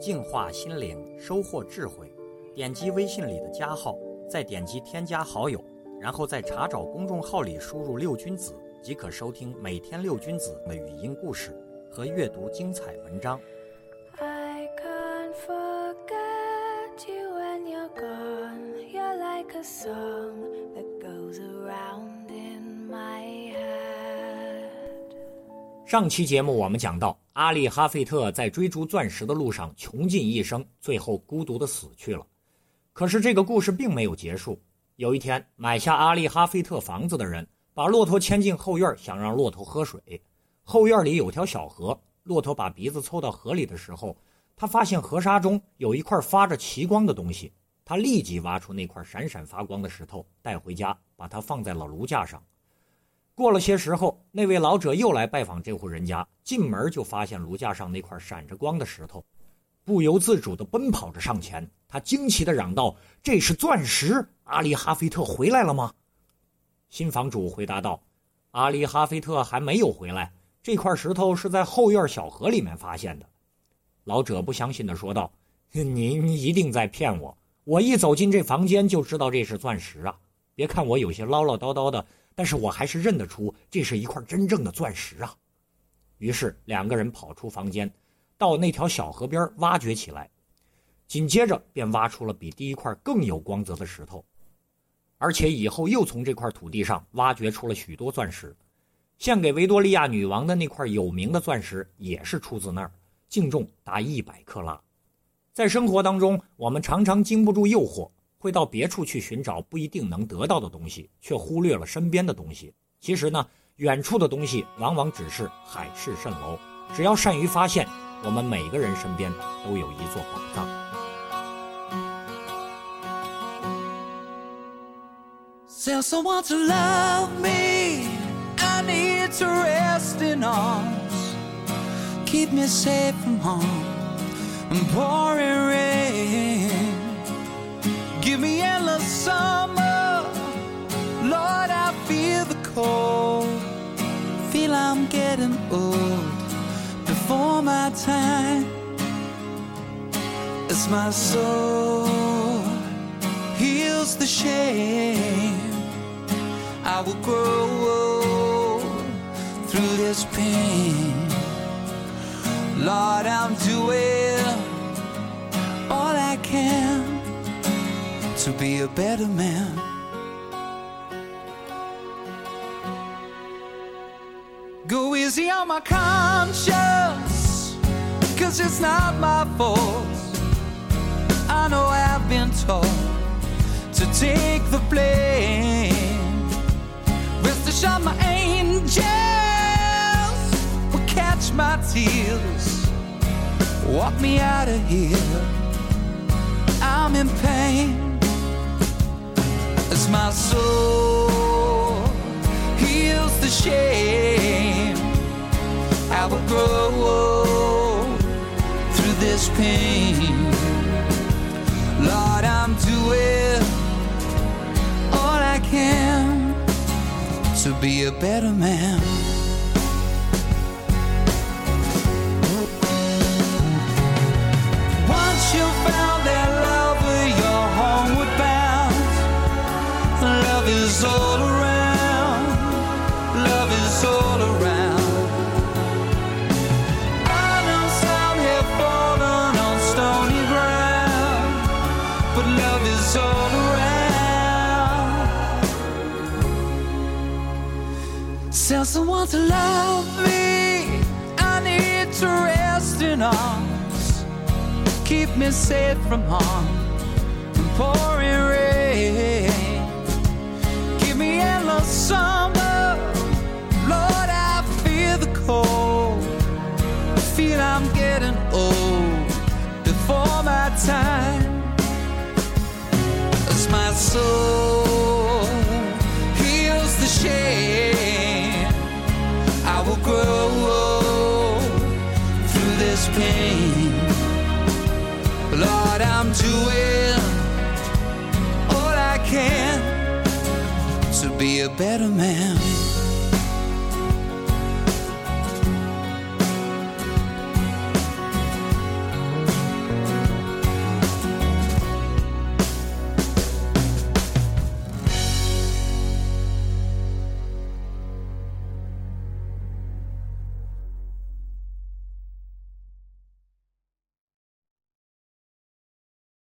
净化心灵，收获智慧。点击微信里的加号，再点击添加好友，然后在查找公众号里输入“六君子”，即可收听每天六君子的语音故事和阅读精彩文章。I can't forget you when you're gone. You're like a song that goes around in my head. 上期节目我们讲到，阿里哈费特在追逐钻石的路上穷尽一生，最后孤独的死去了。可是这个故事并没有结束。有一天，买下阿里哈费特房子的人把骆驼牵进后院，想让骆驼喝水。后院里有条小河，骆驼把鼻子凑到河里的时候，他发现河沙中有一块发着奇光的东西。他立即挖出那块闪闪发光的石头，带回家，把它放在了炉架上。过了些时候，那位老者又来拜访这户人家，进门就发现炉架上那块闪着光的石头，不由自主地奔跑着上前。他惊奇地嚷道：“这是钻石！阿里哈菲特回来了吗？”新房主回答道：“阿里哈菲特还没有回来，这块石头是在后院小河里面发现的。”老者不相信地说道：“您一定在骗我！我一走进这房间就知道这是钻石啊！别看我有些唠唠叨叨的。”但是我还是认得出这是一块真正的钻石啊！于是两个人跑出房间，到那条小河边挖掘起来。紧接着便挖出了比第一块更有光泽的石头，而且以后又从这块土地上挖掘出了许多钻石。献给维多利亚女王的那块有名的钻石也是出自那儿，净重达一百克拉。在生活当中，我们常常经不住诱惑。会到别处去寻找不一定能得到的东西，却忽略了身边的东西。其实呢，远处的东西往往只是海市蜃楼。只要善于发现，我们每个人身边都有一座宝藏。Give me endless summer, Lord. I feel the cold. Feel I'm getting old before my time. As my soul heals the shame, I will grow through this pain. Lord, I'm doing to be a better man. Go easy on my conscience, cause it's not my fault. I know I've been told to take the blame. Rest assured, my angels will catch my tears, walk me out of here. I'm in pain as my soul heals the shame. I will grow through this pain. Lord, I'm doing all I can to be a better man. Tell someone to love me. I need to rest in arms. Keep me safe from harm and pouring rain. Give me endless summer. Lord, I feel the cold. I feel I'm getting old before my time. As my soul this pain. Lord, I'm doing all I can to be a better man.